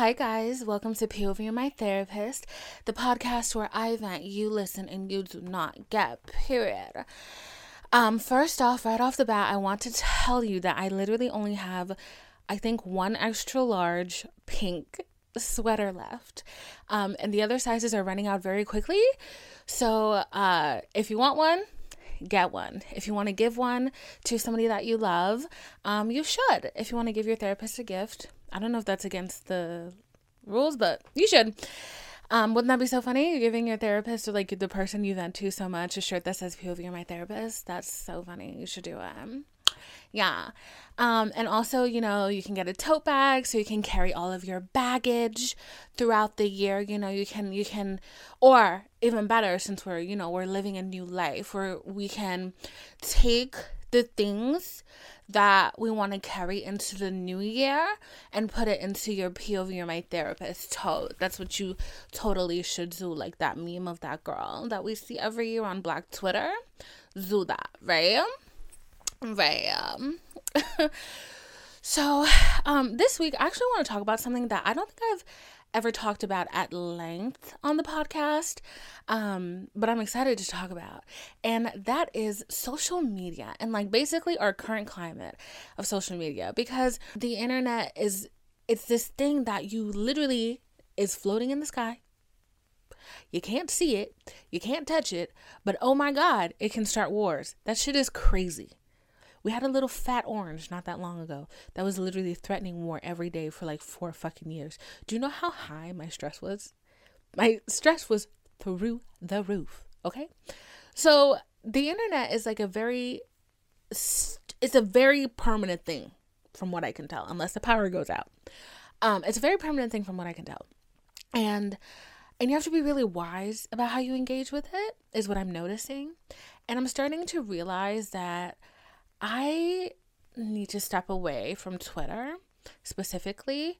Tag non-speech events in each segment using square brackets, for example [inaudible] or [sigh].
Hi, guys. Welcome to POV My Therapist, the podcast where I vent, you listen, and you do not get, period. Um, first off, right off the bat, I want to tell you that I literally only have, I think, one extra large pink sweater left. Um, and the other sizes are running out very quickly. So uh, if you want one, get one. If you want to give one to somebody that you love, um, you should. If you want to give your therapist a gift, I don't know if that's against the rules, but you should. Um, wouldn't that be so funny? You're giving your therapist or like the person you vent to so much a shirt that says POV you're my therapist. That's so funny. You should do it. Yeah. Um, and also, you know, you can get a tote bag so you can carry all of your baggage throughout the year. You know, you can, you can, or even better, since we're, you know, we're living a new life where we can take the things that we want to carry into the new year and put it into your POV you're my therapist tote. That's what you totally should do. Like that meme of that girl that we see every year on Black Twitter. Do that, right? Right. Um, [laughs] so, um, this week I actually want to talk about something that I don't think I've ever talked about at length on the podcast, um, but I'm excited to talk about. And that is social media and like basically our current climate of social media because the internet is it's this thing that you literally is floating in the sky. You can't see it, you can't touch it, but oh my god, it can start wars. That shit is crazy. We had a little fat orange not that long ago that was literally threatening war every day for like four fucking years. Do you know how high my stress was? My stress was through the roof. Okay. So the internet is like a very, it's a very permanent thing from what I can tell, unless the power goes out. Um, it's a very permanent thing from what I can tell. And, and you have to be really wise about how you engage with it, is what I'm noticing. And I'm starting to realize that I need to step away from Twitter specifically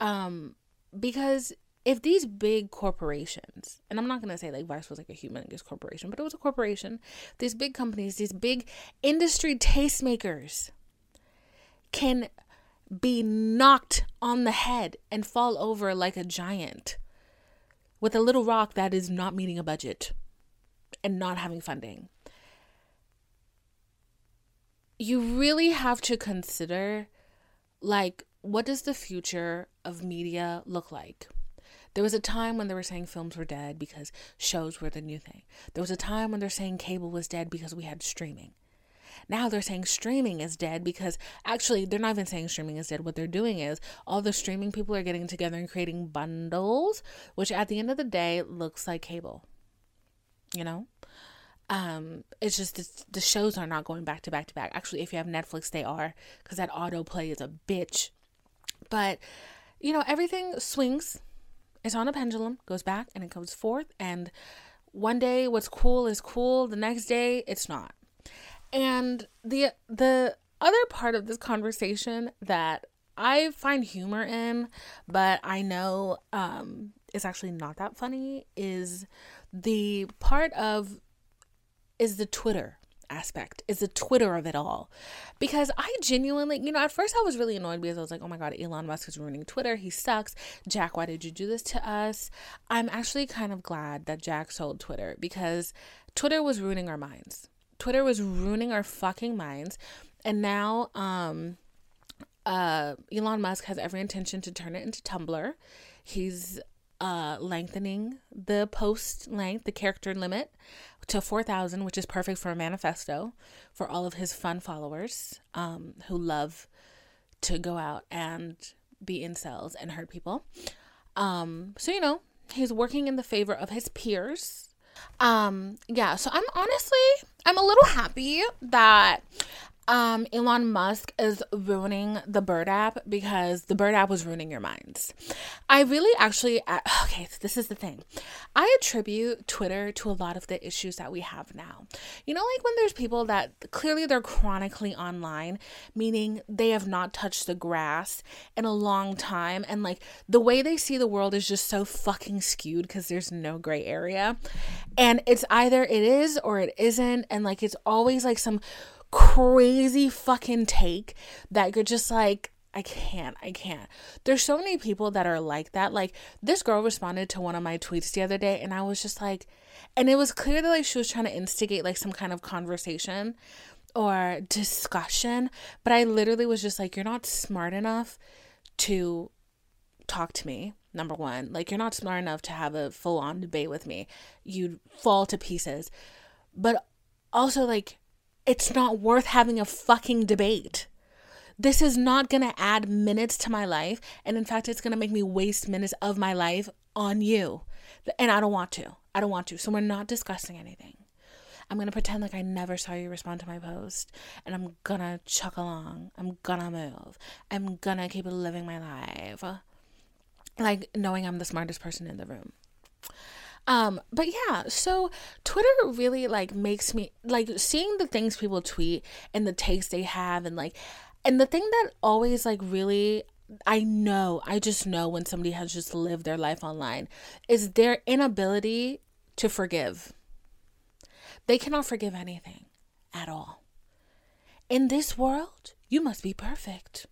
um, because if these big corporations, and I'm not going to say like Vice was like a humongous corporation, but it was a corporation, these big companies, these big industry tastemakers can be knocked on the head and fall over like a giant with a little rock that is not meeting a budget and not having funding you really have to consider like what does the future of media look like? There was a time when they were saying films were dead because shows were the new thing. There was a time when they're saying cable was dead because we had streaming. Now they're saying streaming is dead because actually they're not even saying streaming is dead. What they're doing is all the streaming people are getting together and creating bundles, which at the end of the day looks like cable. You know? Um it's just the, the shows are not going back to back to back. Actually if you have netflix they are because that autoplay is a bitch. But you know everything swings. It's on a pendulum goes back and it comes forth and one day what's cool is cool the next day it's not. And the the other part of this conversation that i find humor in but i know um is actually not that funny is the part of is the Twitter aspect, is the Twitter of it all. Because I genuinely, you know, at first I was really annoyed because I was like, oh my God, Elon Musk is ruining Twitter. He sucks. Jack, why did you do this to us? I'm actually kind of glad that Jack sold Twitter because Twitter was ruining our minds. Twitter was ruining our fucking minds. And now, um, uh, Elon Musk has every intention to turn it into Tumblr. He's uh, lengthening the post length, the character limit, to 4,000, which is perfect for a manifesto for all of his fun followers um, who love to go out and be incels and hurt people. Um, so, you know, he's working in the favor of his peers. Um, yeah, so I'm honestly, I'm a little happy that um, Elon Musk is ruining the Bird app because the Bird app was ruining your minds. I really actually, uh, [sighs] okay, this is the thing. I attribute Twitter to a lot of the issues that we have now. You know, like when there's people that clearly they're chronically online, meaning they have not touched the grass in a long time, and like the way they see the world is just so fucking skewed because there's no gray area. And it's either it is or it isn't, and like it's always like some crazy fucking take that you're just like, I can't, I can't. There's so many people that are like that. Like this girl responded to one of my tweets the other day and I was just like and it was clear that like she was trying to instigate like some kind of conversation or discussion, but I literally was just like you're not smart enough to talk to me. Number 1, like you're not smart enough to have a full-on debate with me. You'd fall to pieces. But also like it's not worth having a fucking debate. This is not going to add minutes to my life. And in fact, it's going to make me waste minutes of my life on you. And I don't want to. I don't want to. So we're not discussing anything. I'm going to pretend like I never saw you respond to my post. And I'm going to chuck along. I'm going to move. I'm going to keep living my life. Like knowing I'm the smartest person in the room. Um, but yeah, so Twitter really like makes me like seeing the things people tweet and the takes they have and like and the thing that always like really I know, I just know when somebody has just lived their life online is their inability to forgive. They cannot forgive anything at all. In this world, you must be perfect.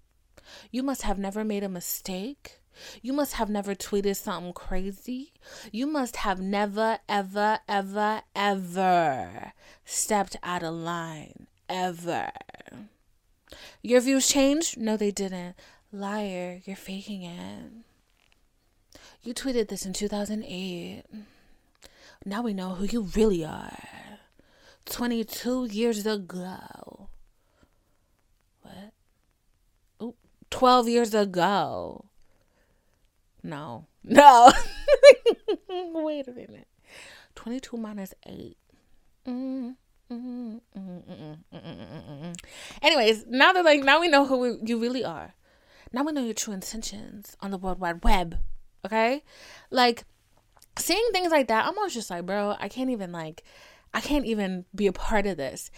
You must have never made a mistake. You must have never tweeted something crazy. You must have never, ever, ever, ever stepped out of line. Ever. Your views changed? No, they didn't. Liar, you're faking it. You tweeted this in 2008. Now we know who you really are. 22 years ago. What? Oh, 12 years ago. No. No. [laughs] Wait a minute. 22 minus 8. Mm, mm, mm, Anyways, now that like now we know who we, you really are. Now we know your true intentions on the World Wide Web. Okay? Like seeing things like that, I'm always just like, bro, I can't even like I can't even be a part of this.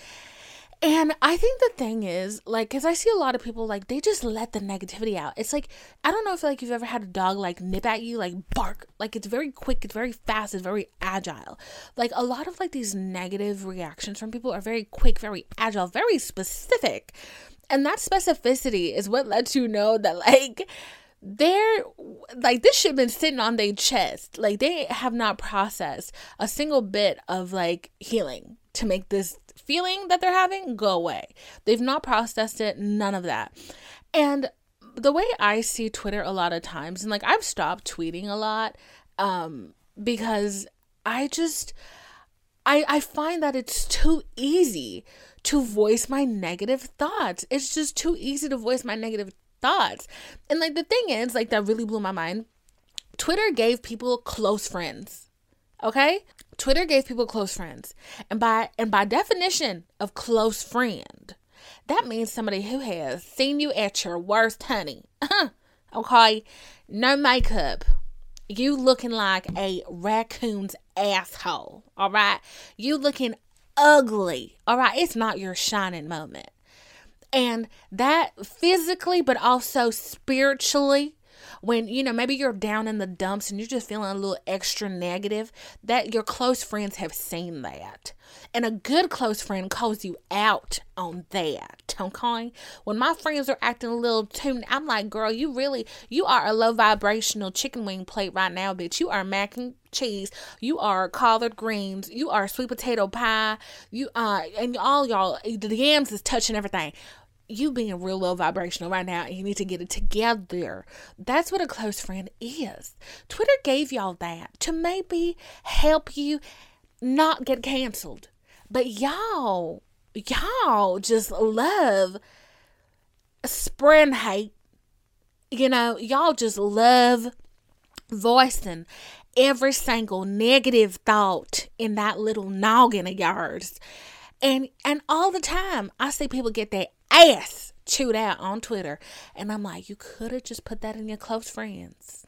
And I think the thing is, like, because I see a lot of people, like, they just let the negativity out. It's like, I don't know if, like, you've ever had a dog, like, nip at you, like, bark. Like, it's very quick, it's very fast, it's very agile. Like, a lot of, like, these negative reactions from people are very quick, very agile, very specific. And that specificity is what lets you know that, like, they're like this shit been sitting on their chest like they have not processed a single bit of like healing to make this feeling that they're having go away. They've not processed it, none of that. And the way I see Twitter a lot of times, and like I've stopped tweeting a lot um, because I just. I, I find that it's too easy to voice my negative thoughts. It's just too easy to voice my negative thoughts. And like the thing is, like that really blew my mind. Twitter gave people close friends. Okay? Twitter gave people close friends. And by and by definition of close friend, that means somebody who has seen you at your worst, honey. [laughs] okay? No makeup. You looking like a raccoon's asshole. All right? You looking ugly. All right? It's not your shining moment. And that physically, but also spiritually, when you know maybe you're down in the dumps and you're just feeling a little extra negative that your close friends have seen that. And a good close friend calls you out on that okay? When my friends are acting a little too i'm like girl you really you are a low vibrational chicken wing plate right now bitch. You are mac and cheese. You are collard greens. You are sweet potato pie. You uh and all y'all the yams is touching everything you being real low vibrational right now you need to get it together. That's what a close friend is. Twitter gave y'all that to maybe help you not get canceled. But y'all, y'all just love spreading hate. You know, y'all just love voicing every single negative thought in that little noggin of yours. And and all the time I see people get their ass chewed out on Twitter. And I'm like, you could have just put that in your close friends.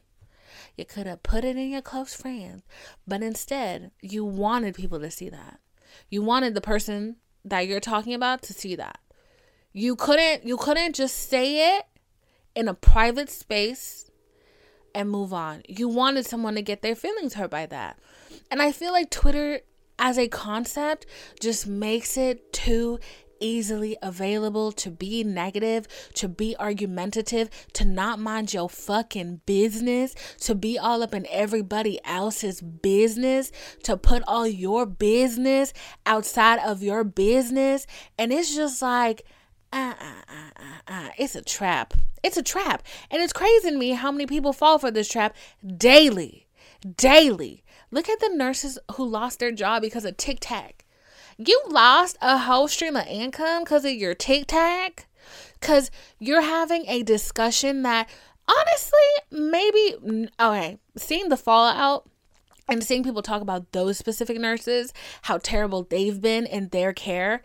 You could have put it in your close friends. But instead, you wanted people to see that. You wanted the person that you're talking about to see that. You couldn't you couldn't just say it in a private space and move on. You wanted someone to get their feelings hurt by that. And I feel like Twitter as a concept just makes it too easily available to be negative, to be argumentative, to not mind your fucking business, to be all up in everybody else's business, to put all your business outside of your business. And it's just like, uh, uh, uh, uh, it's a trap. It's a trap. And it's crazy to me how many people fall for this trap daily. Daily. Look at the nurses who lost their job because of TikTok. You lost a whole stream of income because of your TikTok? Because you're having a discussion that honestly, maybe, okay, seeing the fallout and seeing people talk about those specific nurses, how terrible they've been in their care,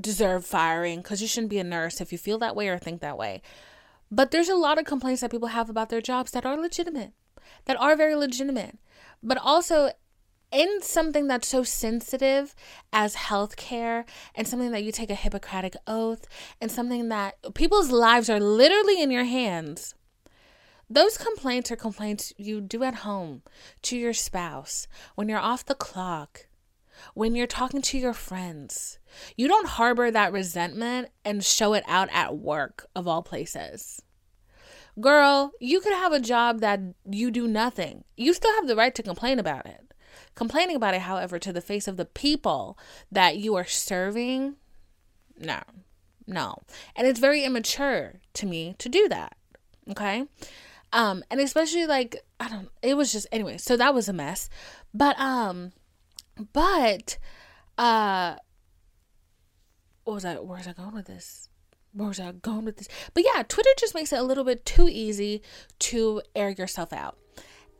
deserve firing because you shouldn't be a nurse if you feel that way or think that way. But there's a lot of complaints that people have about their jobs that are legitimate, that are very legitimate. But also, in something that's so sensitive as healthcare and something that you take a Hippocratic oath and something that people's lives are literally in your hands. Those complaints are complaints you do at home to your spouse when you're off the clock, when you're talking to your friends. You don't harbor that resentment and show it out at work, of all places. Girl, you could have a job that you do nothing. You still have the right to complain about it. Complaining about it, however, to the face of the people that you are serving, no, no. And it's very immature to me to do that. Okay. Um, and especially like, I don't, it was just, anyway, so that was a mess. But, um, but, uh, what was I, where was I going with this? Where was I going with this? But yeah, Twitter just makes it a little bit too easy to air yourself out.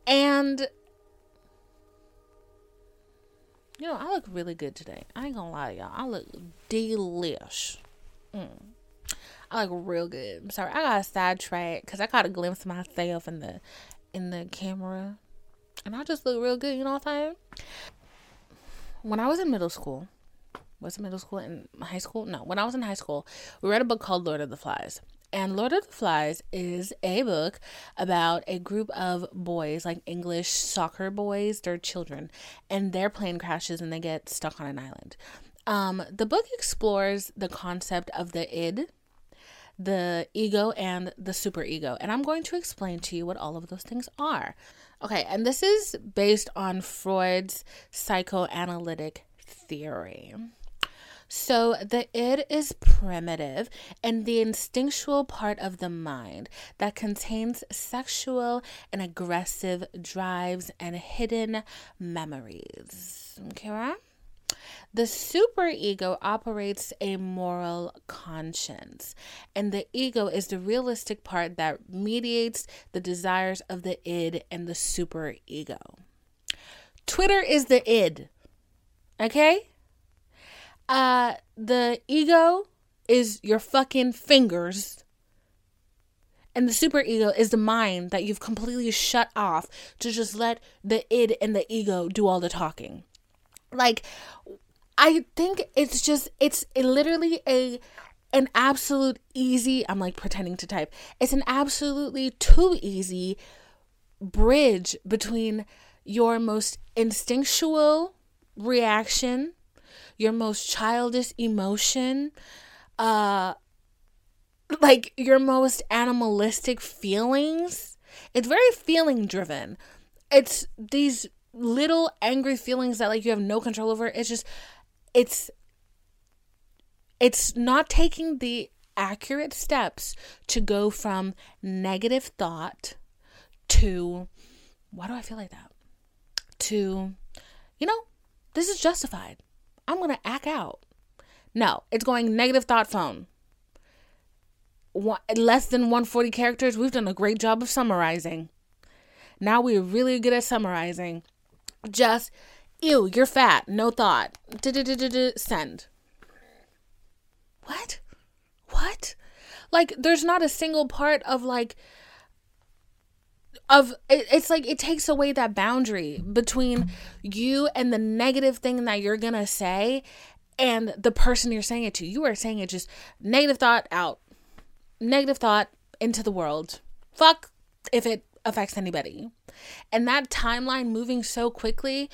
And you know, I look really good today. I ain't gonna lie to y'all. I look delish. Mm. I look real good. I'm sorry, I got sidetracked because I got a glimpse of myself in the in the camera, and I just look real good. You know what I'm saying? When I was in middle school, was it middle school and high school? No, when I was in high school, we read a book called Lord of the Flies. And Lord of the Flies is a book about a group of boys, like English soccer boys, they're children, and their plane crashes and they get stuck on an island. Um, the book explores the concept of the id, the ego, and the superego. And I'm going to explain to you what all of those things are. Okay, and this is based on Freud's psychoanalytic theory. So the id is primitive and the instinctual part of the mind that contains sexual and aggressive drives and hidden memories. Okay, right? The superego operates a moral conscience, and the ego is the realistic part that mediates the desires of the id and the superego. Twitter is the id, okay? Uh, the ego is your fucking fingers. And the super ego is the mind that you've completely shut off to just let the id and the ego do all the talking. Like, I think it's just, it's literally a, an absolute easy, I'm like pretending to type, it's an absolutely too easy bridge between your most instinctual reaction your most childish emotion, uh like your most animalistic feelings. It's very feeling driven. It's these little angry feelings that like you have no control over. It's just it's it's not taking the accurate steps to go from negative thought to why do I feel like that? To, you know, this is justified. I'm going to act out. No, it's going negative thought phone. One, less than 140 characters. We've done a great job of summarizing. Now we're really good at summarizing. Just, ew, you're fat. No thought. Send. What? What? Like, there's not a single part of like, of it, it's like it takes away that boundary between you and the negative thing that you're gonna say and the person you're saying it to. You are saying it just negative thought out, negative thought into the world. Fuck if it affects anybody. And that timeline moving so quickly,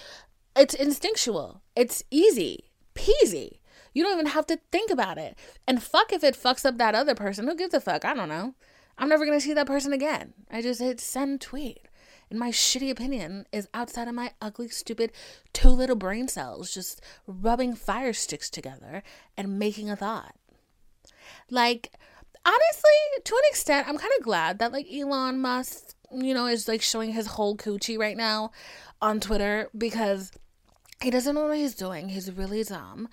it's instinctual. It's easy, peasy. You don't even have to think about it. And fuck if it fucks up that other person. Who gives a fuck? I don't know. I'm never gonna see that person again. I just hit send tweet. And my shitty opinion is outside of my ugly, stupid two little brain cells just rubbing fire sticks together and making a thought. Like, honestly, to an extent, I'm kind of glad that like Elon Musk, you know, is like showing his whole coochie right now on Twitter because he doesn't know what he's doing. He's really dumb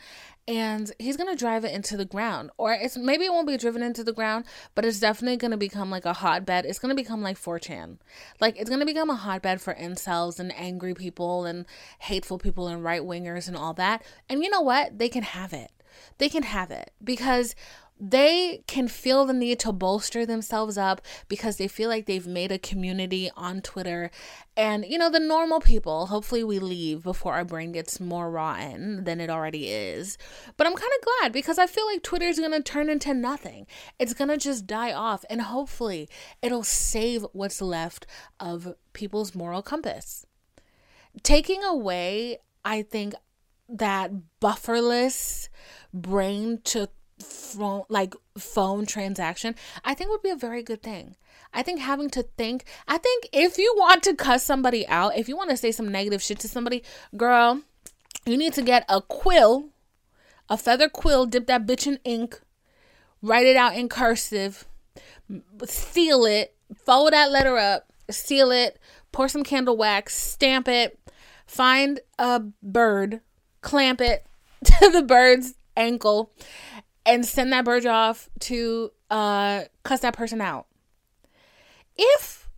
and he's gonna drive it into the ground. Or it's maybe it won't be driven into the ground but it's definitely gonna become like a hotbed. It's gonna become like 4chan like it's gonna become a hotbed for incels and angry people and hateful people and right wingers and all that. And you know what? They can have it. They can have it. Because they can feel the need to bolster themselves up because they feel like they've made a community on Twitter. And, you know, the normal people, hopefully we leave before our brain gets more rotten than it already is. But I'm kind of glad because I feel like Twitter is going to turn into nothing. It's going to just die off. And hopefully it'll save what's left of people's moral compass. Taking away, I think, that bufferless brain to phone like phone transaction i think would be a very good thing. I think having to think i think if you want to cuss somebody out if you want to say some negative shit to somebody girl you need to get a quill a feather quill dip that bitch in ink write it out in cursive seal it fold that letter up seal it pour some candle wax stamp it find a bird clamp it [laughs] to the bird's ankle and send that bird off to uh, cuss that person out. If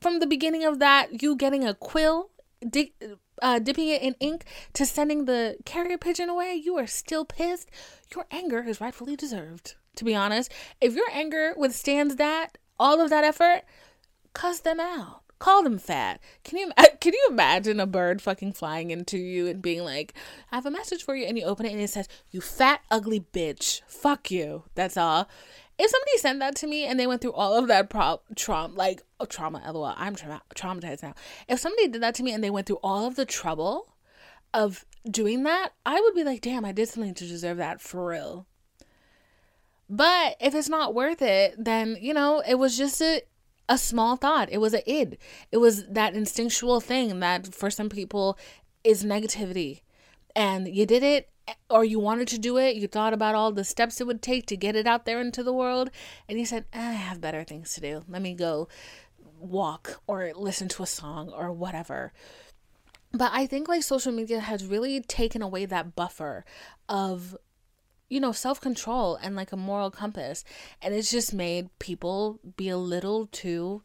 from the beginning of that, you getting a quill, di- uh, dipping it in ink to sending the carrier pigeon away, you are still pissed. Your anger is rightfully deserved, to be honest. If your anger withstands that, all of that effort, cuss them out call them fat. Can you [laughs] can you imagine a bird fucking flying into you and being like, "I have a message for you," and you open it and it says, "You fat ugly bitch, fuck you." That's all. If somebody sent that to me and they went through all of that pro- trauma, like oh, trauma, lol, I'm tra- traumatized now. If somebody did that to me and they went through all of the trouble of doing that, I would be like, damn, I did something to deserve that for real. But if it's not worth it, then, you know, it was just a a small thought. It was a id. It was that instinctual thing that for some people is negativity. And you did it or you wanted to do it, you thought about all the steps it would take to get it out there into the world, and you said, I have better things to do. Let me go walk or listen to a song or whatever. But I think like social media has really taken away that buffer of you know, self control and like a moral compass. And it's just made people be a little too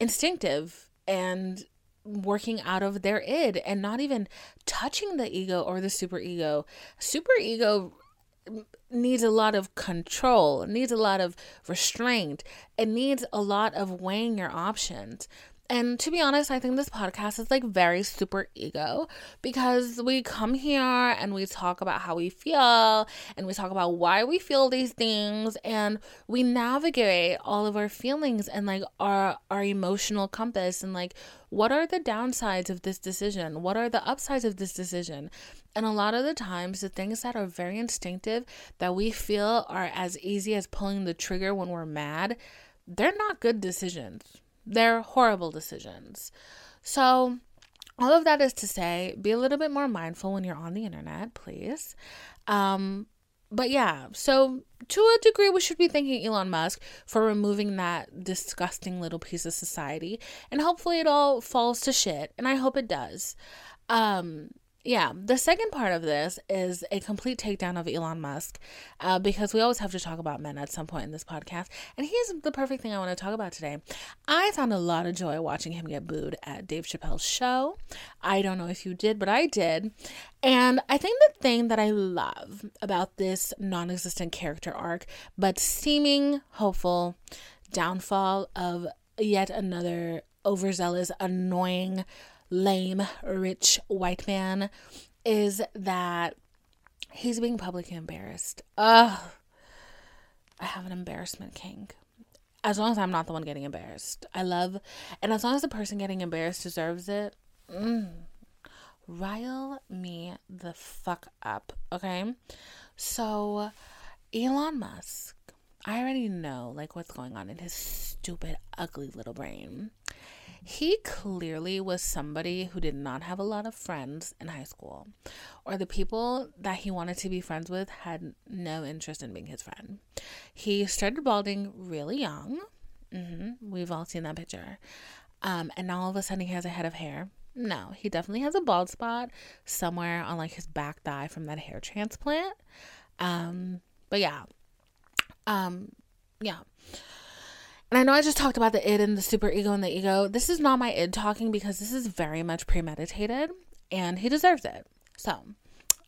instinctive and working out of their id and not even touching the ego or the super ego. Super ego needs a lot of control, needs a lot of restraint, it needs a lot of weighing your options. And to be honest, I think this podcast is like very super ego because we come here and we talk about how we feel and we talk about why we feel these things and we navigate all of our feelings and like our our emotional compass and like what are the downsides of this decision? What are the upsides of this decision? And a lot of the times, the things that are very instinctive that we feel are as easy as pulling the trigger when we're mad, they're not good decisions they're horrible decisions. So, all of that is to say, be a little bit more mindful when you're on the internet, please. Um, but yeah, so to a degree, we should be thanking Elon Musk for removing that disgusting little piece of society. And hopefully it all falls to shit. And I hope it does. Um, yeah, the second part of this is a complete takedown of Elon Musk uh, because we always have to talk about men at some point in this podcast. And he's the perfect thing I want to talk about today. I found a lot of joy watching him get booed at Dave Chappelle's show. I don't know if you did, but I did. And I think the thing that I love about this non existent character arc, but seeming hopeful downfall of yet another overzealous, annoying, lame, rich white man is that he's being publicly embarrassed. Ugh. I have an embarrassment king. As long as I'm not the one getting embarrassed. I love, and as long as the person getting embarrassed deserves it, mm, rile me the fuck up, okay? So, Elon Musk, I already know like what's going on in his stupid, ugly little brain. He clearly was somebody who did not have a lot of friends in high school, or the people that he wanted to be friends with had no interest in being his friend. He started balding really young. Mm-hmm. We've all seen that picture. Um, and now all of a sudden he has a head of hair. No, he definitely has a bald spot somewhere on like his back thigh from that hair transplant. Um, but yeah. Um, yeah. And I know I just talked about the id and the super ego and the ego. This is not my id talking because this is very much premeditated and he deserves it. So,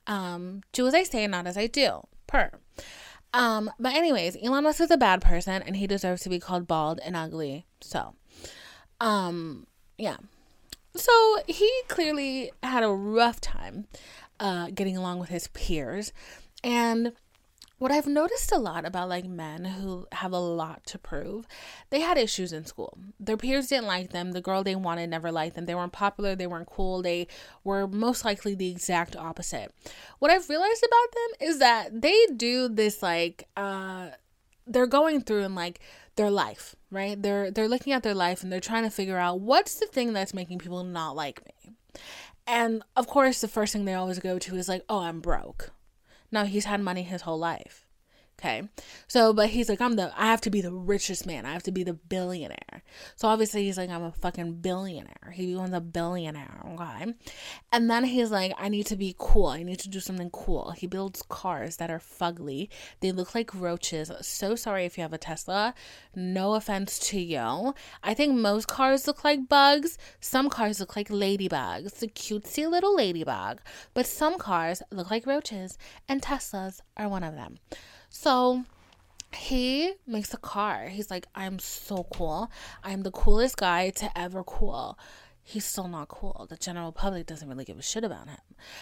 um, do as I say, not as I do. Per. Um, but anyways, Elon Musk is a bad person and he deserves to be called bald and ugly. So, um, yeah. So he clearly had a rough time uh getting along with his peers. And what I've noticed a lot about like men who have a lot to prove, they had issues in school. Their peers didn't like them. The girl they wanted never liked them. They weren't popular. They weren't cool. They were most likely the exact opposite. What I've realized about them is that they do this like, uh, they're going through and like their life, right? They're they're looking at their life and they're trying to figure out what's the thing that's making people not like me. And of course, the first thing they always go to is like, "Oh, I'm broke." No, he's had money his whole life. Okay. So, but he's like, I'm the, I have to be the richest man. I have to be the billionaire. So obviously he's like, I'm a fucking billionaire. He becomes a billionaire. Okay. And then he's like, I need to be cool. I need to do something cool. He builds cars that are fugly. They look like roaches. So sorry if you have a Tesla. No offense to you. I think most cars look like bugs. Some cars look like ladybugs. The cutesy little ladybug. But some cars look like roaches. And Teslas are one of them. So he makes a car. He's like, I'm so cool. I'm the coolest guy to ever cool. He's still not cool. The general public doesn't really give a shit about him.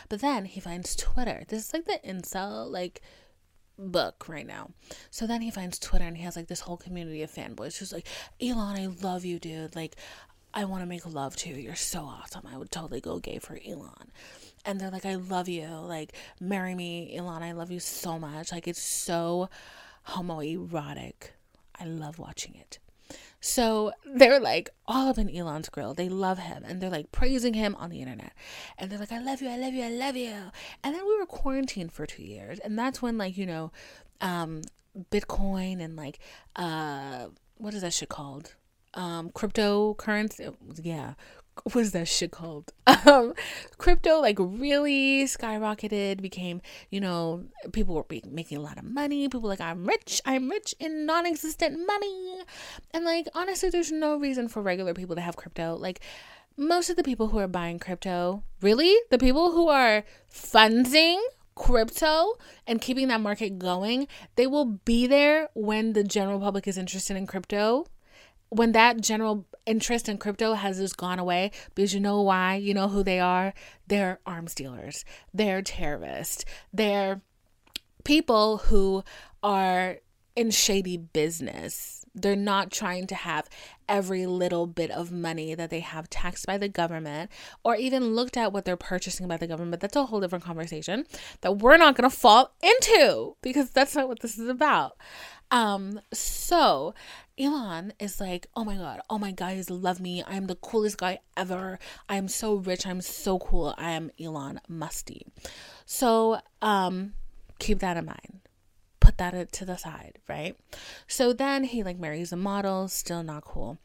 But then he finds Twitter. This is like the incel, like, book right now. So then he finds Twitter and he has like this whole community of fanboys who's like, Elon, I love you, dude. Like, I want to make love to you. You're so awesome. I would totally go gay for Elon and they're like, I love you. Like, marry me, Elon. I love you so much. Like, it's so homoerotic. I love watching it. So they're like all up in Elon's grill. They love him and they're like praising him on the internet. And they're like, I love you, I love you, I love you. And then we were quarantined for two years. And that's when, like, you know, um, Bitcoin and like, uh, what is that shit called? Um, cryptocurrency. Yeah, [laughs] what is that shit called? [laughs] Um, crypto like really skyrocketed, became, you know, people were making a lot of money. People like, I'm rich, I'm rich in non existent money. And like, honestly, there's no reason for regular people to have crypto. Like, most of the people who are buying crypto, really, the people who are funding crypto and keeping that market going, they will be there when the general public is interested in crypto when that general interest in crypto has just gone away because you know why? You know who they are? They're arms dealers. They're terrorists. They're people who are in shady business. They're not trying to have every little bit of money that they have taxed by the government or even looked at what they're purchasing by the government. That's a whole different conversation that we're not going to fall into because that's not what this is about. Um, so Elon is like, oh my god, all my guys love me. I'm the coolest guy ever. I'm so rich. I'm so cool. I am Elon Musty. So, um, keep that in mind. put that to the side, right? So then he like marries a model, still not cool.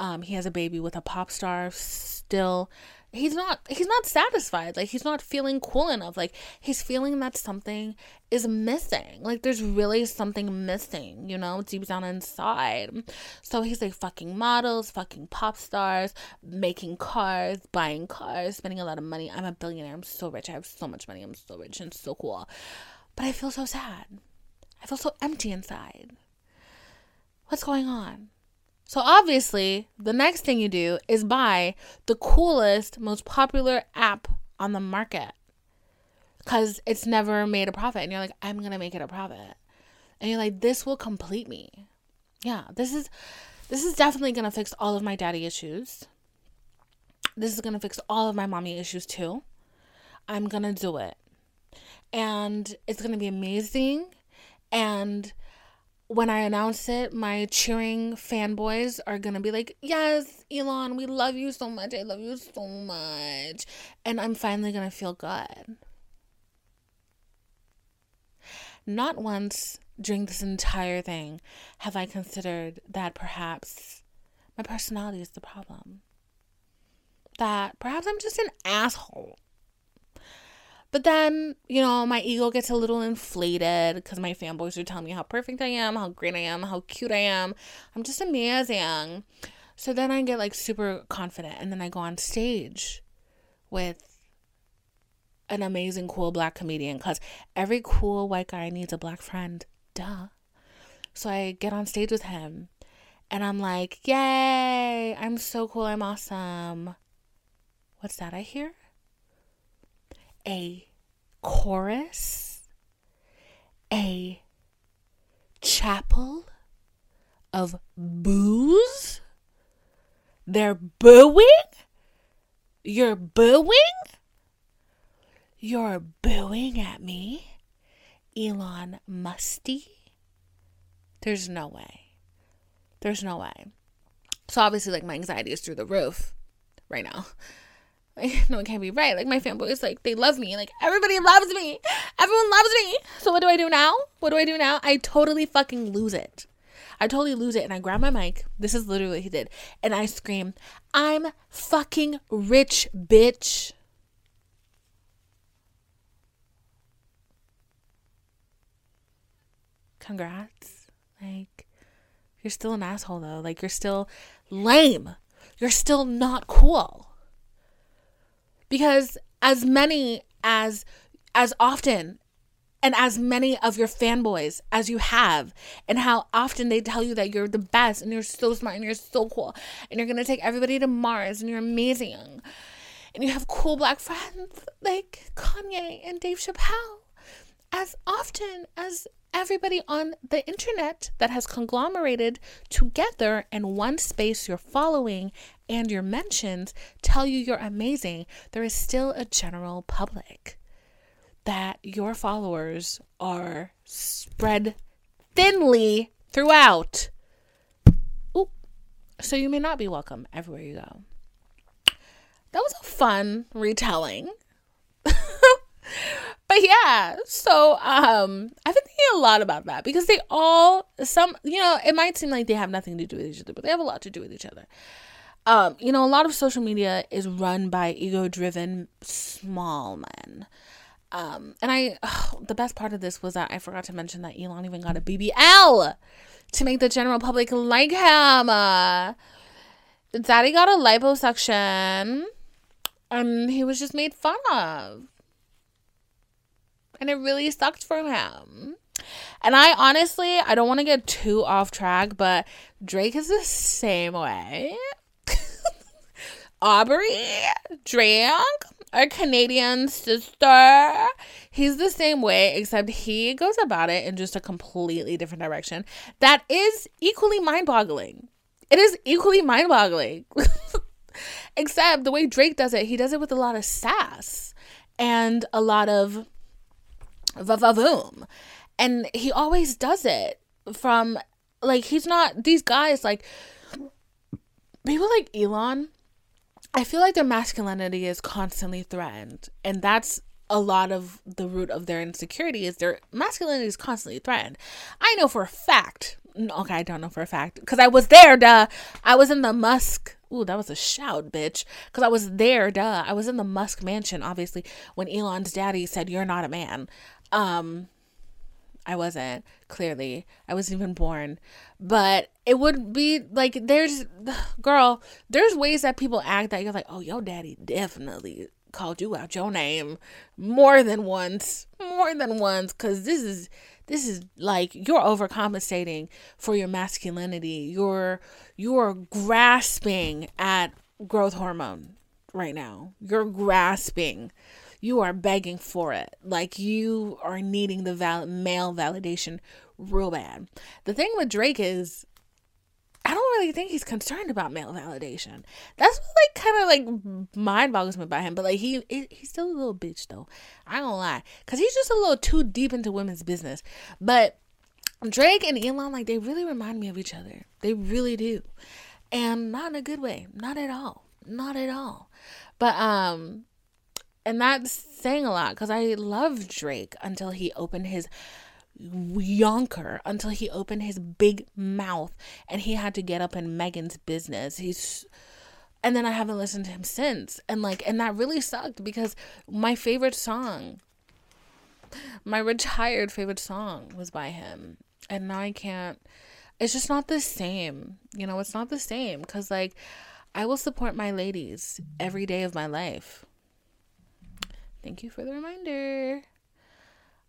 Um, he has a baby with a pop star, still he's not he's not satisfied. Like he's not feeling cool enough. Like he's feeling that something is missing. Like there's really something missing you know deep down inside. So he's like fucking models fucking pop stars making cars buying cars spending a lot of money. I'm a billionaire. I'm so rich. I have so much money. I'm so rich and so cool. But i feel so sad. I feel so empty inside. What's going on so obviously, the next thing you do is buy the coolest, most popular app on the market because it's never made a profit. And you're like, I'm going to make it a profit. And you're like, this will complete me. Yeah, this is this is definitely going to fix all of my daddy issues. This is going to fix all of my mommy issues too. I'm going to do it. And it's going to be amazing and when I announce it, my cheering fanboys are gonna be like, Yes, Elon, we love you so much. I love you so much. And I'm finally gonna feel good. Not once during this entire thing have I considered that perhaps my personality is the problem. That perhaps I'm just an asshole. But then, you know, my ego gets a little inflated because my fanboys are telling me how perfect I am, how great I am, how cute I am. I'm just amazing. So then I get like super confident and then I go on stage with an amazing, cool black comedian because every cool white guy needs a black friend. Duh. So I get on stage with him and I'm like, yay, I'm so cool, I'm awesome. What's that I hear? A chorus, a chapel of boos. They're booing? You're booing? You're booing at me, Elon Musty? There's no way. There's no way. So obviously, like, my anxiety is through the roof right now. [laughs] No, it can't be right. Like my fanboys, like they love me. Like everybody loves me. Everyone loves me. So what do I do now? What do I do now? I totally fucking lose it. I totally lose it and I grab my mic. This is literally what he did. And I scream, I'm fucking rich, bitch. Congrats. Like, you're still an asshole though. Like, you're still lame. You're still not cool because as many as as often and as many of your fanboys as you have and how often they tell you that you're the best and you're so smart and you're so cool and you're to take everybody to Mars and you're amazing and you have cool black friends like Kanye and Dave Chappelle as often as everybody on the internet that has conglomerated together in one space you're following and your mentions tell you you're amazing, there is still a general public that your followers are spread thinly throughout. Oop. So you may not be welcome everywhere you go. That was a fun retelling. [laughs] but yeah, so um I've been thinking a lot about that because they all some you know, it might seem like they have nothing to do with each other, but they have a lot to do with each other. Um, you know, a lot of social media is run by ego driven small men. Um, and I, [sighs] the best part of this was that I forgot to mention that Elon even got a BBL to make the general public like him. Uh, Daddy got a liposuction and he was just made fun of and it really sucked for him. And I honestly, I don't want to get too off track, but Drake is the same way. Aubrey Drake, our Canadian sister, he's the same way, except he goes about it in just a completely different direction. That is equally mind boggling. It is equally mind boggling. [laughs] except the way Drake does it, he does it with a lot of sass and a lot of va-va-voom. And he always does it from like he's not these guys like people like Elon. I feel like their masculinity is constantly threatened, and that's a lot of the root of their insecurity is their masculinity is constantly threatened. I know for a fact. Okay, I don't know for a fact because I was there. Duh, I was in the Musk. Ooh, that was a shout, bitch. Because I was there. Duh, I was in the Musk mansion. Obviously, when Elon's daddy said, "You're not a man." Um, I wasn't, clearly. I wasn't even born. But it would be like, there's, [sighs] girl, there's ways that people act that you're like, oh, your daddy definitely called you out your name more than once. More than once. Cause this is, this is like you're overcompensating for your masculinity. You're, you're grasping at growth hormone right now. You're grasping you are begging for it. Like you are needing the val- male validation real bad. The thing with Drake is I don't really think he's concerned about male validation. That's what like kind of like mind boggles me about him. But like he he's still a little bitch though. I don't lie, cause he's just a little too deep into women's business. But Drake and Elon like they really remind me of each other. They really do, and not in a good way. Not at all. Not at all. But um, and that's saying a lot because I loved Drake until he opened his yonker, until he opened his big mouth and he had to get up in Megan's business. He's and then I haven't listened to him since. And like and that really sucked because my favorite song my retired favorite song was by him. And now I can't it's just not the same. You know, it's not the same cuz like I will support my ladies every day of my life. Thank you for the reminder.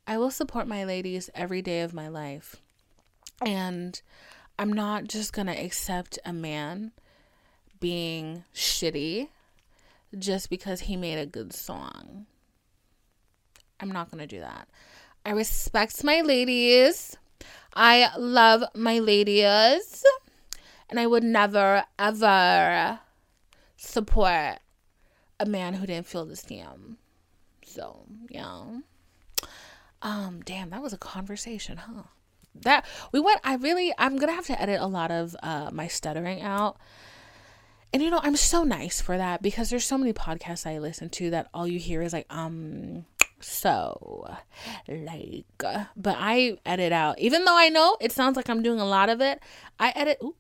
I will support my ladies every day of my life. And I'm not just going to accept a man being shitty just because he made a good song. I'm not going to do that. I respect my ladies. I love my ladies. And I would never, ever support a man who didn't feel the same. So, yeah. Um, damn, that was a conversation, huh? That we went I really I'm gonna have to edit a lot of uh my stuttering out. And you know, I'm so nice for that because there's so many podcasts I listen to that all you hear is like, um, so like but I edit out. Even though I know it sounds like I'm doing a lot of it, I edit ooh,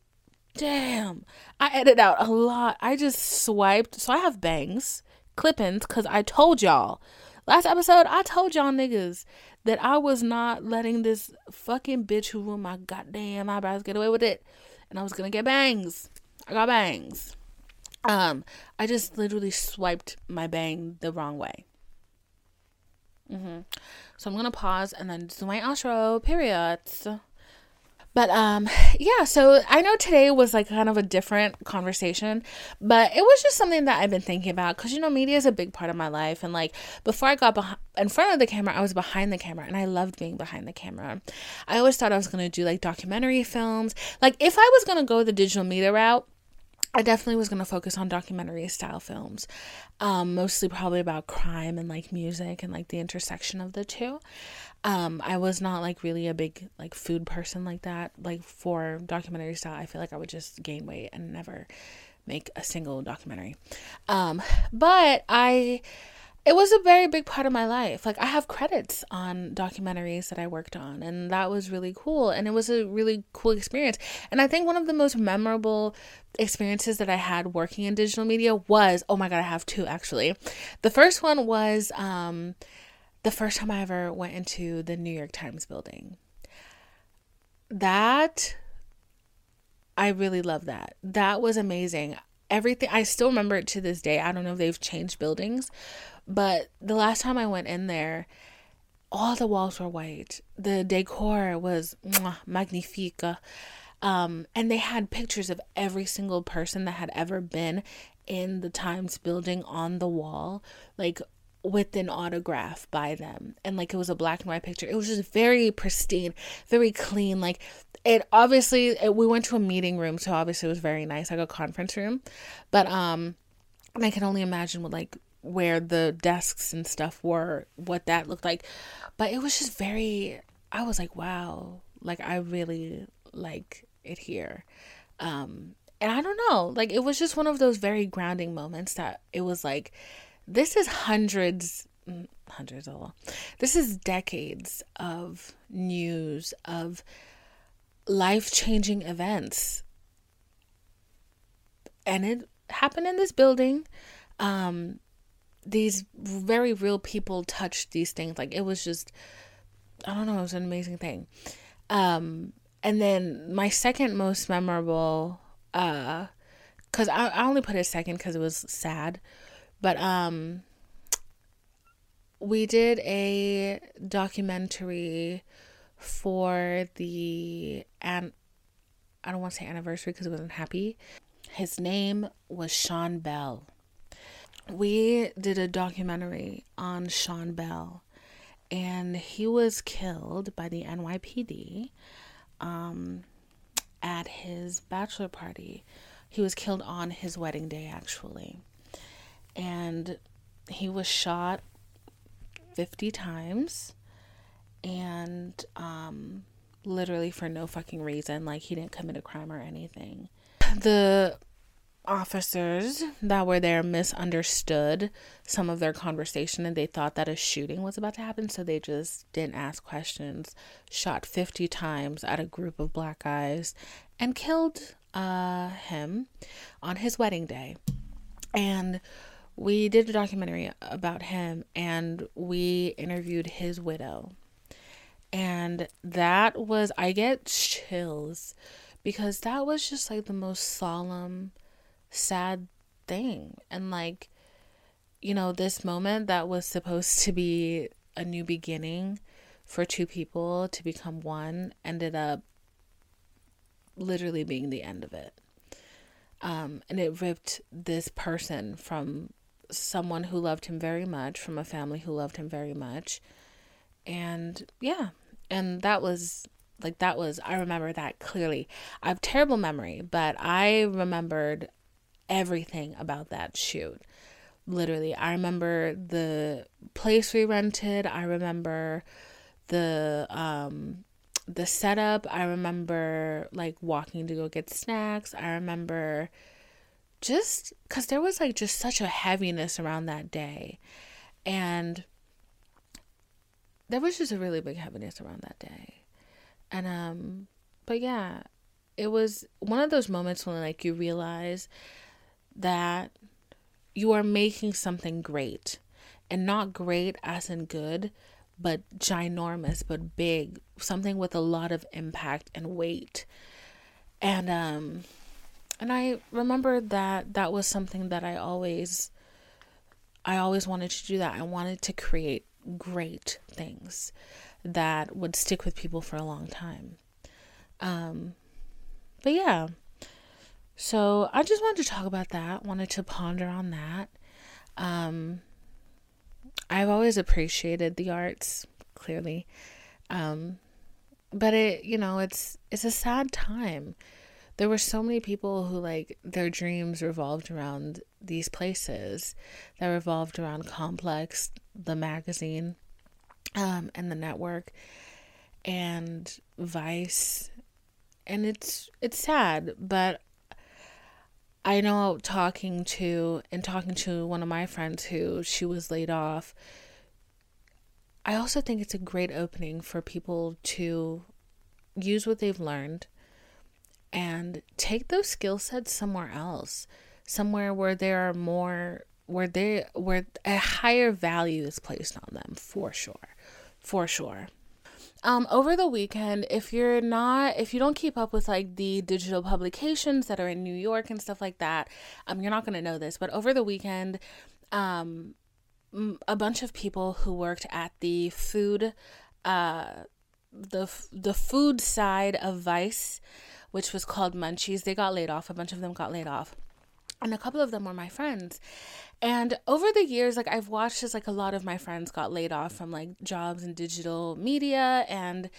damn. I edit out a lot. I just swiped so I have bangs, clip-ins, because I told y'all Last episode, I told y'all niggas that I was not letting this fucking bitch who ruined my goddamn eyebrows get away with it. And I was gonna get bangs. I got bangs. Um, I just literally swiped my bang the wrong way. Mm-hmm. So I'm gonna pause and then do my outro. Periods. But um yeah, so I know today was like kind of a different conversation, but it was just something that I've been thinking about cuz you know media is a big part of my life and like before I got behind, in front of the camera, I was behind the camera and I loved being behind the camera. I always thought I was going to do like documentary films. Like if I was going to go the digital media route, I definitely was going to focus on documentary style films, um, mostly probably about crime and like music and like the intersection of the two. Um, I was not like really a big like food person like that. Like for documentary style, I feel like I would just gain weight and never make a single documentary. Um, but I it was a very big part of my life. Like I have credits on documentaries that I worked on and that was really cool and it was a really cool experience. And I think one of the most memorable experiences that I had working in digital media was oh my god, I have two actually. The first one was um the first time I ever went into the New York Times building. That I really love that. That was amazing. Everything I still remember it to this day. I don't know if they've changed buildings, but the last time I went in there, all the walls were white. The decor was mwah, magnifique. Um, and they had pictures of every single person that had ever been in the Times building on the wall, like with an autograph by them. And like it was a black and white picture. It was just very pristine, very clean. Like it obviously, it, we went to a meeting room, so obviously it was very nice, like a conference room. But, um, I can only imagine what like where the desks and stuff were, what that looked like. But it was just very, I was like, wow, like I really like it here. Um, and I don't know, like it was just one of those very grounding moments that it was like, this is hundreds, hundreds of this is decades of news of life-changing events. And it happened in this building. Um these very real people touched these things. Like it was just i don't know it was an amazing thing. Um and then my second most memorable uh because I, I only put it second because it was sad but um we did a documentary for the and I don't want to say anniversary because it wasn't happy. His name was Sean Bell. We did a documentary on Sean Bell, and he was killed by the NYPD um, at his bachelor party. He was killed on his wedding day, actually. And he was shot 50 times and um, literally for no fucking reason. Like, he didn't commit a crime or anything. The officers that were there misunderstood some of their conversation and they thought that a shooting was about to happen so they just didn't ask questions shot 50 times at a group of black guys and killed uh, him on his wedding day and we did a documentary about him and we interviewed his widow and that was i get chills because that was just like the most solemn sad thing. And like, you know, this moment that was supposed to be a new beginning for two people to become one ended up literally being the end of it. Um, and it ripped this person from someone who loved him very much, from a family who loved him very much. And yeah, and that was like that was I remember that clearly. I have terrible memory, but I remembered everything about that shoot. Literally, I remember the place we rented. I remember the um the setup. I remember like walking to go get snacks. I remember just cuz there was like just such a heaviness around that day. And there was just a really big heaviness around that day. And um but yeah, it was one of those moments when like you realize that you are making something great and not great as in good but ginormous but big something with a lot of impact and weight and um and i remember that that was something that i always i always wanted to do that i wanted to create great things that would stick with people for a long time um but yeah so I just wanted to talk about that, wanted to ponder on that. Um, I've always appreciated the arts, clearly. Um, but it, you know, it's it's a sad time. There were so many people who like their dreams revolved around these places that revolved around Complex, the magazine, um, and the network, and Vice, and it's it's sad, but I know talking to and talking to one of my friends who she was laid off. I also think it's a great opening for people to use what they've learned and take those skill sets somewhere else, somewhere where there are more where they where a higher value is placed on them for sure. For sure. Um, over the weekend, if you're not, if you don't keep up with like the digital publications that are in New York and stuff like that, um, you're not gonna know this. But over the weekend, um, a bunch of people who worked at the food, uh, the the food side of Vice, which was called Munchies, they got laid off. A bunch of them got laid off. And a couple of them were my friends. And over the years like i've watched as like a lot of my friends got laid off from like jobs in digital media. And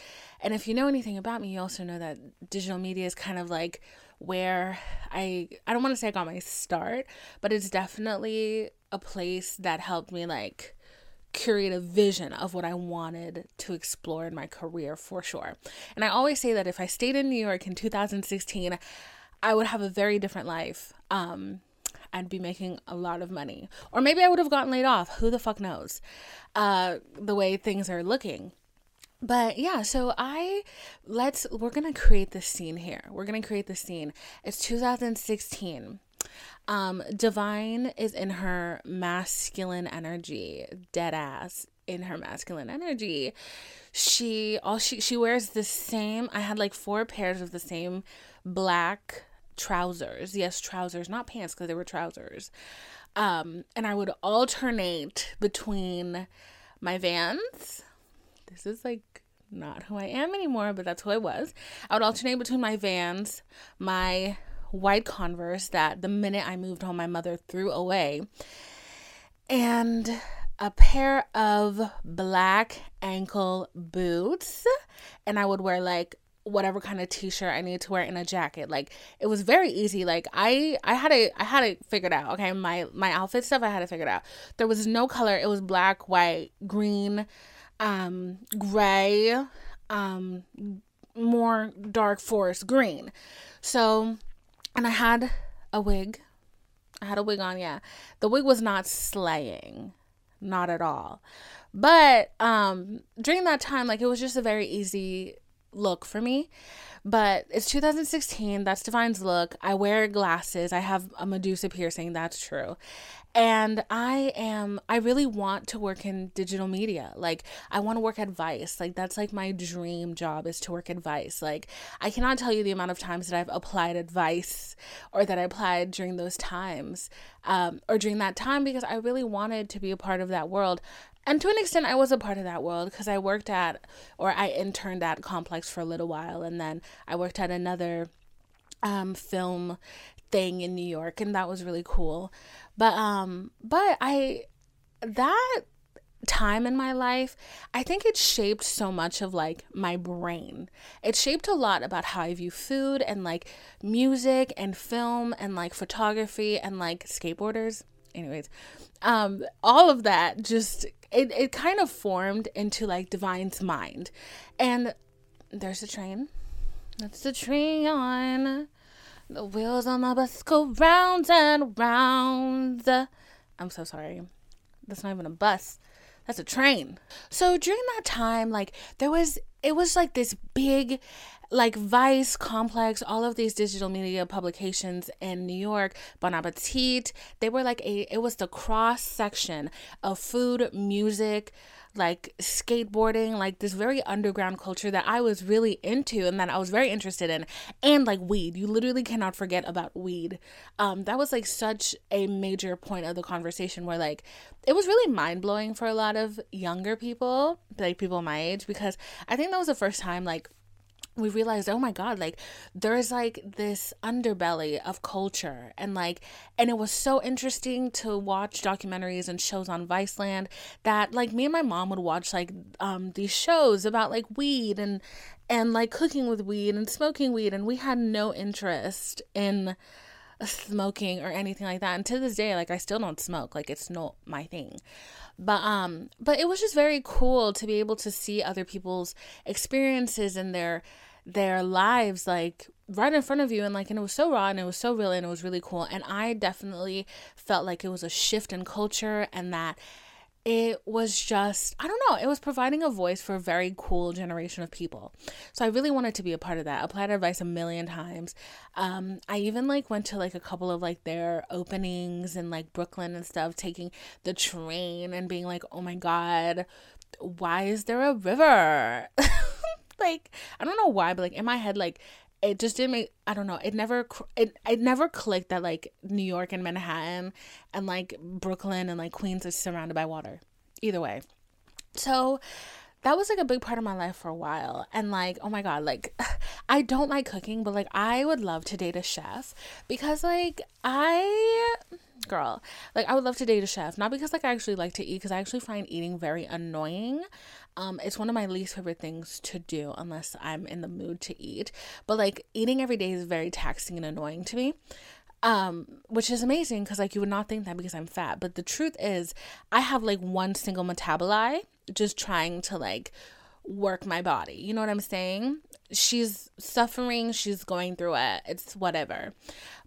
and if you know anything about me you also know that digital media is kind of like where i i don't want to say i got my start but it's definitely a place that helped me like create a vision of what I wanted to explore in my career for sure. And I always say that if I stayed in New York in 2016, I would have a very different life. Um, I'd be making a lot of money. Or maybe I would have gotten laid off. Who the fuck knows? Uh, the way things are looking. But yeah, so I let's we're gonna create this scene here. We're gonna create this scene. It's 2016. Um, Divine is in her masculine energy, dead ass in her masculine energy. She all she she wears the same. I had like four pairs of the same black trousers. Yes, trousers, not pants because they were trousers. Um, and I would alternate between my Vans. This is like not who I am anymore, but that's who I was. I would alternate between my Vans, my white Converse that the minute I moved home, my mother threw away, and a pair of black ankle boots. And I would wear like whatever kind of t-shirt I needed to wear in a jacket. Like it was very easy. Like I I had it I had it figured out. Okay, my my outfit stuff I had it figured out. There was no color. It was black, white, green, um, gray, um, more dark forest green. So, and I had a wig. I had a wig on. Yeah, the wig was not slaying, not at all. But um, during that time, like it was just a very easy look for me. But it's 2016. That's Divine's look. I wear glasses. I have a Medusa piercing. That's true. And I am, I really want to work in digital media. Like, I want to work at Vice. Like, that's like my dream job is to work at Vice. Like, I cannot tell you the amount of times that I've applied at Vice or that I applied during those times um, or during that time because I really wanted to be a part of that world. And to an extent, I was a part of that world because I worked at or I interned at Complex for a little while. And then I worked at another um, film thing in New York, and that was really cool. But um but I that time in my life, I think it shaped so much of like my brain. It shaped a lot about how I view food and like music and film and like photography and like skateboarders. Anyways, um all of that just it, it kind of formed into like Divine's mind. And there's a train. That's the train on. The wheels on the bus go round and round. I'm so sorry. That's not even a bus. That's a train. So during that time, like there was it was like this big like Vice, Complex, all of these digital media publications in New York, Bon Appetit, they were like a it was the cross section of food, music, like skateboarding, like this very underground culture that I was really into and that I was very interested in, and like weed. You literally cannot forget about weed. Um, that was like such a major point of the conversation where like it was really mind blowing for a lot of younger people, like people my age, because I think that was the first time like we realized oh my god like there's like this underbelly of culture. And like and it was so interesting to watch documentaries and shows on viceland that like me and my mom would watch like um these shows about like weed and and like cooking with weed and smoking weed. And we had no interest in smoking or anything like that. And to this day like i still don't smoke. Like it's not my thing. But um but it was just very cool to be able to see other people's experiences and their their lives like right in front of you and like and it was so raw and it was so real and it was really cool and i definitely felt like it was a shift in culture and that it was just i don't know it was providing a voice for a very cool generation of people. So i really wanted to be a part of that. Applied at Vice a million times. Um, i even like went to like a couple of like their openings in like brooklyn and stuff taking the train and being like oh my god why is there a river [laughs] like I don't know why, but like in my head, like it just didn't make I don't know. It never it it never clicked that like New York and Manhattan and like Brooklyn and like Queens is surrounded by water. Either way, so that was like a big part of my life for a while. And like, oh my god, like [laughs] I don't like cooking, but like I would love to date a chef because like I girl, like I would love to date a chef, not because like I actually like to eat because I actually find eating very annoying. Um, it's one of my least favorite things to do unless I'm in the mood to eat. But like eating every day is very taxing and annoying to me. Um, which is amazing because like you would not think that because I'm fat. But the truth is I have like one single metabolite just trying to like work my body. You know what I'm saying? She's suffering, she's going through it. It's whatever.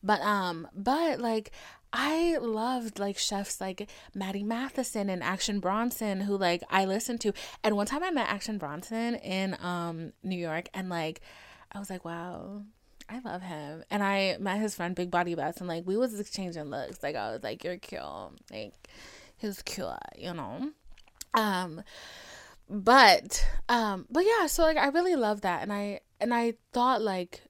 But um but like I loved like chefs like Matty Matheson and Action Bronson who like I listened to. And one time I met Action Bronson in um New York and like I was like, wow, I love him. And I met his friend Big Body Bes and like we was exchanging looks. Like I was like, You're cute. Like he was cute, you know? Um but um but yeah, so like I really love that and I and I thought like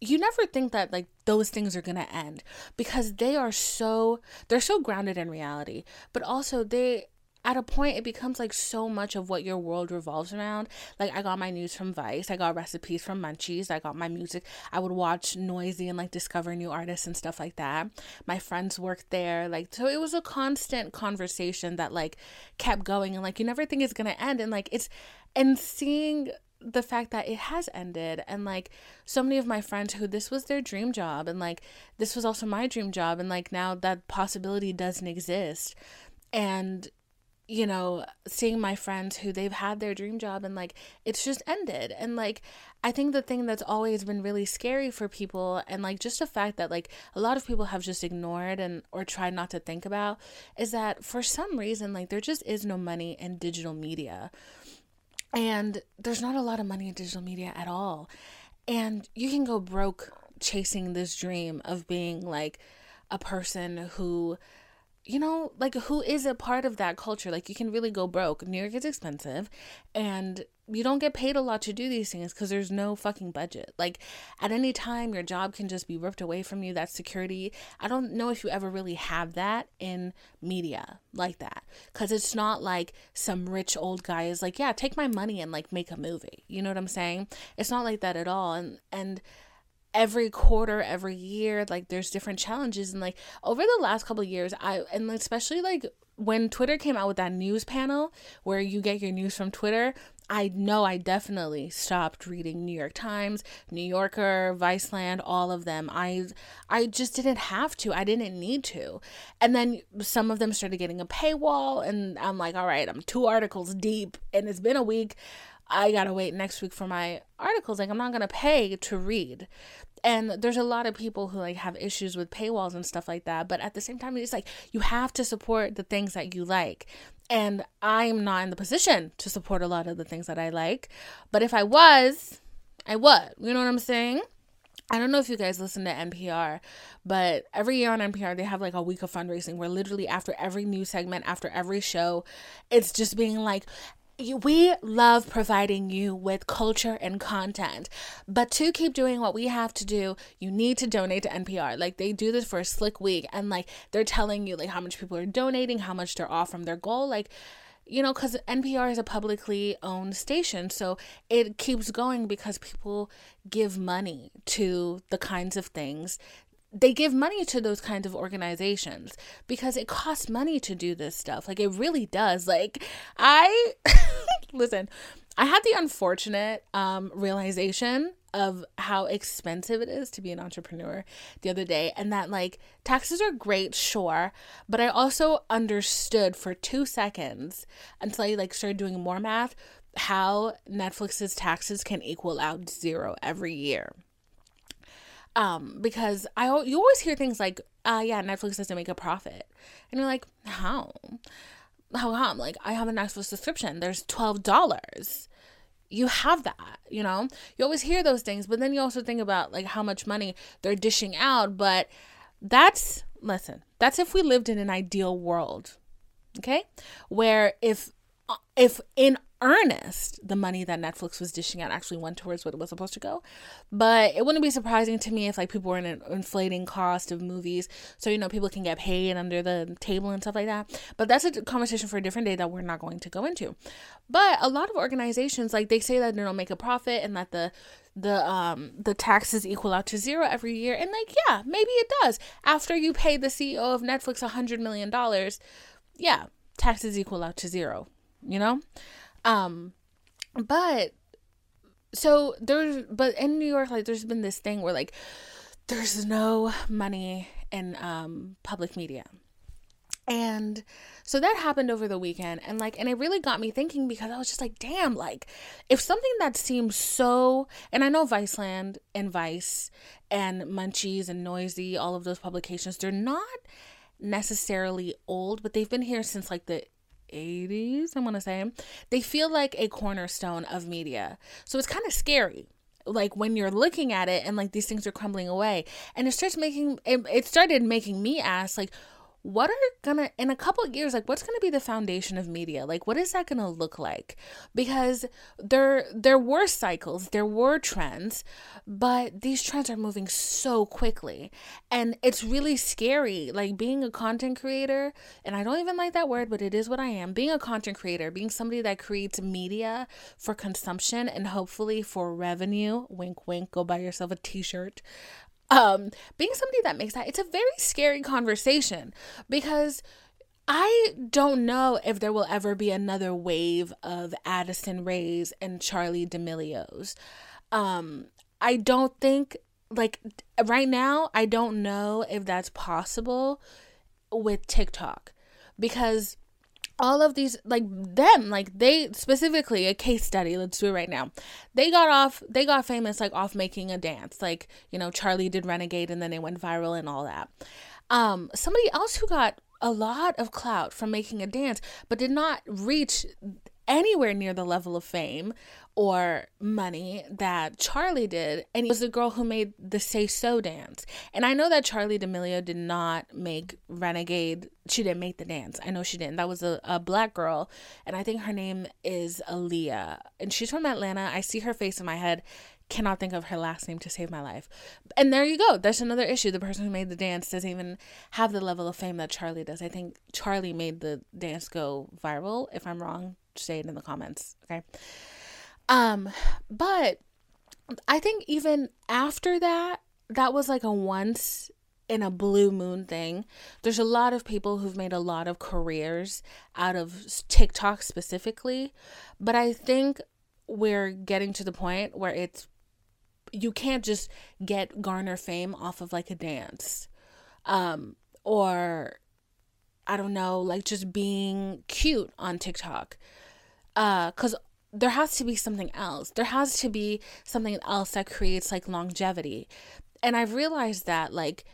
you never think that like those things are going to end because they are so they're so grounded in reality but also they at a point it becomes like so much of what your world revolves around. Like i got my news from vice i got recipes from munchies i got my music i would watch Noisy and like discover new artists and stuff like that. My friends worked there like so it was a constant conversation that like kept going and like you never think it's gonna end. And like it's and seeing the fact that it has ended and like so many of my friends who this was their dream job and like this was also my dream job and like now that possibility doesn't exist. And you know seeing my friends who they've had their dream job and like it's just ended and like i think the thing that's always been really scary for people and like just the fact that like a lot of people have just ignored and or tried not to think about is that for some reason like there just is no money in digital media and there's not a lot of money in digital media at all. And you can go broke chasing this dream of being like a person who you know, like who is a part of that culture. Like you can really go broke. New York is expensive and you don't get paid a lot to do these things because there's no fucking budget. Like at any time, your job can just be ripped away from you. That security. I don't know if you ever really have that in media like that because it's not like some rich old guy is like, yeah, take my money and like make a movie. You know what I'm saying? It's not like that at all. And and every quarter every year like there's different challenges and like over the last couple years i and especially like when twitter came out with that news panel where you get your news from twitter I know I definitely stopped reading New York Times, New Yorker, Viceland, all of them. I I just didn't have to. I didn't need to. And then some of them started getting a paywall and I'm like, "All right, I'm two articles deep and it's been a week. I got to wait next week for my articles. Like I'm not to pay to read." And there's a lot of people who like have issues with paywalls and stuff like that, but at the same time it's like you have to support the things that you like. And I'm not in the position to support a lot of the things that I like. But if I was, I would. You know what I'm saying? I don't know if you guys listen to NPR, but every year on NPR, they have like a week of fundraising where literally after every news segment, after every show, it's just being like, we love providing you with culture and content. But to keep doing what we have to do, you need to donate to NPR. Like they do this for a slick week and like they're telling you like how much people are donating, how much they're off from their goal. Like you know, because NPR is a publicly owned station. So it keeps going because people give money to the kinds of things they give money to those kinds of organizations because it costs money to do this stuff. Like it really does. Like I [laughs] listen, I had the unfortunate um, realization of how expensive it is to be an entrepreneur the other day and that like taxes are great sure but i also understood for two seconds until i like started doing more math how netflix's taxes can equal out zero every year um, because I you always hear things like, uh, yeah, Netflix doesn't make a profit, and you're like, how? How come? Like, I have a Netflix subscription. There's twelve dollars. You have that, you know. You always hear those things, but then you also think about like how much money they're dishing out. But that's listen, that's if we lived in an ideal world, okay, where if if in earnest the money that Netflix was dishing out actually went towards what it was supposed to go. But it wouldn't be surprising to me if like people were in an inflating cost of movies. So, you know, people can get paid under the table and stuff like that. But that's a conversation for a different day that we're not going to go into. But a lot of organizations like they say that they don't make a profit and that the the um the taxes equal out to zero every year and like yeah maybe it does after you pay the ceo of netflix a hundred million dollars yeah taxes equal out to zero you know um, but so there's but in New York, like there's been this thing where like there's no money in um public media. And so that happened over the weekend and like and it really got me thinking because I was just like, damn, like if something that seems so and I know Viceland and Vice and Munchies and Noisy, all of those publications, they're not necessarily old, but they've been here since like the 80s, I want to say. They feel like a cornerstone of media. So it's kind of scary like when you're looking at it and like these things are crumbling away and it starts making it, it started making me ask like what are gonna in a couple of years like what's gonna be the foundation of media? Like what is that gonna look like? Because there there were cycles there were trends but these trends are moving so quickly. And it's really scary like being a content creator and i don't even like that word but it is what i am being a content creator being somebody that creates media for consumption and hopefully for revenue wink wink go buy yourself a t-shirt um being somebody that makes that it's a very scary conversation because I don't know if there will ever be another wave of Addison Rays and Charlie D'Amelio's. Um, I don't think like right now I don't know if that's possible with TikTok because all of these like them like they specifically a case study let's do it right now. They got off they got famous like off making a dance like you know charlie did renegade and then it went viral and all that. Um somebody else who got a lot of clout from making a dance but did not reach anywhere near the level of fame or money that Charlie did. And it was the girl who made the Say So dance. And I know that Charlie D'Amelio did not make Renegade. She didn't make the dance. I know she didn't. That was a, a black girl. And I think her name is Aaliyah. And she's from Atlanta. I see her face in my head. Cannot think of her last name to save my life. And there you go. That's another issue. The person who made the dance doesn't even have the level of fame that Charlie does. I think Charlie made the dance go viral. If I'm wrong, say it in the comments. Okay. Um, but I think even after that, that was like a once in a blue moon thing. There's a lot of people who've made a lot of careers out of TikTok specifically, but I think we're getting to the point where it's you can't just get garner fame off of like a dance. Um or I don't know, like just being cute on TikTok. Uh cuz there has to be something else. There has to be something else that creates like longevity. And I've realized that like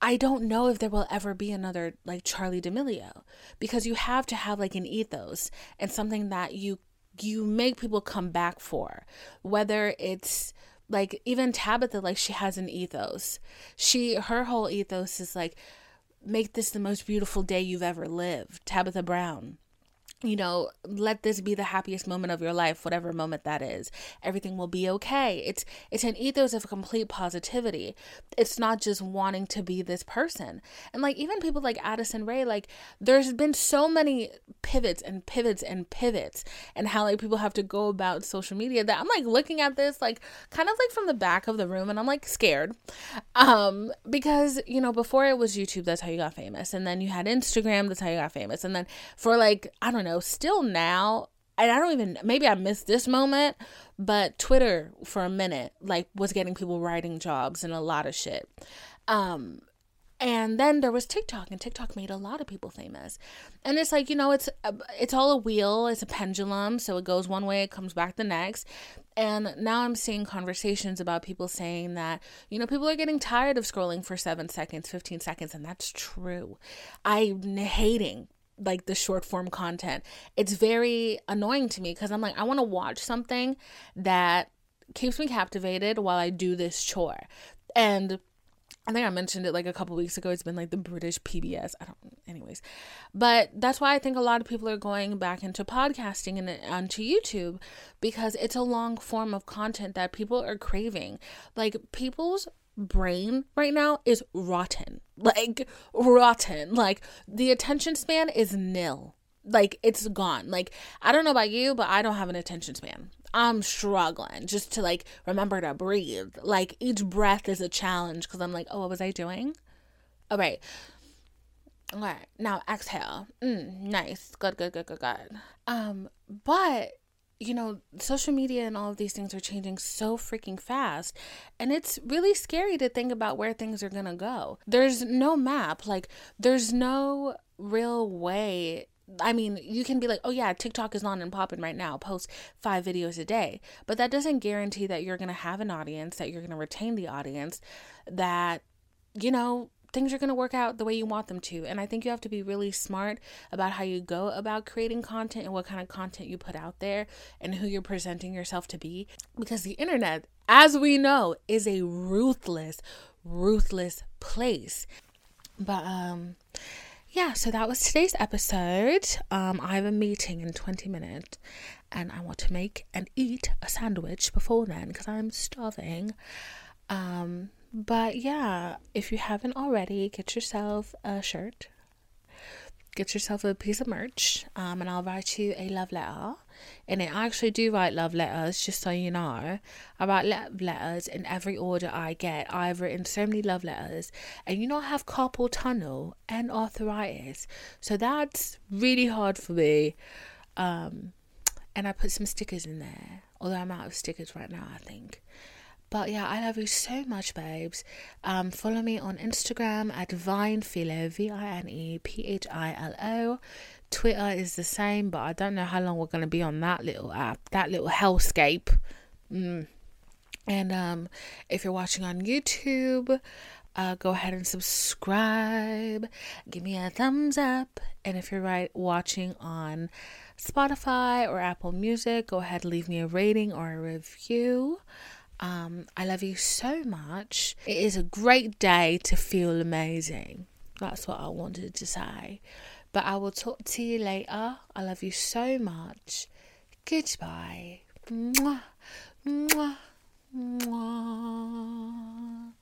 I don't know if there will ever be another like Charlie D'Amelio because you have to have like an ethos and something that you you make people come back for. Whether it's like even Tabitha like she has an ethos. She her whole ethos is like make this the most beautiful day you've ever lived. Tabitha Brown you know let this be the happiest moment of your life whatever moment that is. Everything will be okay. It's it's an ethos of complete positivity. It's not just wanting to be this person. And like even people like addison rae like there's been so many pivots and pivots and pivots and how like people have to go about social media that i'm like looking at this like kind of like from the back of the room and i'm like scared. Um because you know before it was youtube that's how you got famous. And then you had instagram that's how you got famous. And then for like i don't know, still now, and I don't even maybe I missed this moment, but Twitter for a minute like was getting people writing jobs and a lot of shit. Um and then there was TikTok and TikTok made a lot of people famous. And it's like, you know, it's it's all a wheel, it's a pendulum, so it goes one way, it comes back the next. And now I'm seeing conversations about people saying that, you know, people are getting tired of scrolling for 7 seconds, 15 seconds, and that's true. I'm hating like the short form content. It's very annoying to me because I'm like, I want to watch something that keeps me captivated while I do this chore. And I think I mentioned it like a couple weeks ago. It's been like the British PBS. I don't, anyways. But that's why I think a lot of people are going back into podcasting and uh, onto YouTube because it's a long form of content that people are craving. Like people's brain right now is rotten. Like rotten. Like the attention span is nil. Like it's gone. Like I don't know about you, but I don't have an attention span. I'm struggling just to like remember to breathe. Like each breath is a challenge because I'm like, oh, what was I doing? All right. All right. Now exhale. Mm, nice. Good, good, good, good, good. Um, but you know, social media and all of these things are changing so freaking fast. And it's really scary to think about where things are going to go. There's no map. Like, there's no real way I mean, you can be like, oh yeah, TikTok is on and popping right now, post five videos a day. But that doesn't guarantee that you're going to have an audience, that you're going to retain the audience, that, you know, things are going to work out the way you want them to. And I think you have to be really smart about how you go about creating content and what kind of content you put out there and who you're presenting yourself to be. Because the internet, as we know, is a ruthless, ruthless place. But, um, yeah, so that was today's episode. Um, I have a meeting in 20 minutes and I want to make and eat a sandwich before then because I'm starving. Um, but yeah, if you haven't already, get yourself a shirt, get yourself a piece of merch, um, and I'll write you a love letter and I actually do write love letters, just so you know. I write love letters in every order I get. I've written so many love letters, and you know, I have carpal tunnel and arthritis, so that's really hard for me. Um, and I put some stickers in there, although I'm out of stickers right now, I think. But yeah, I love you so much, babes. Um, follow me on Instagram at VinePhilo, V I N E P H I L O. Twitter is the same, but I don't know how long we're going to be on that little app, that little hellscape. Mm. And um, if you're watching on YouTube, uh, go ahead and subscribe. Give me a thumbs up. And if you're right watching on Spotify or Apple Music, go ahead and leave me a rating or a review. Um, I love you so much. It is a great day to feel amazing. That's what I wanted to say. But I will talk to you later. I love you so much. Goodbye. Mwah, mwah, mwah.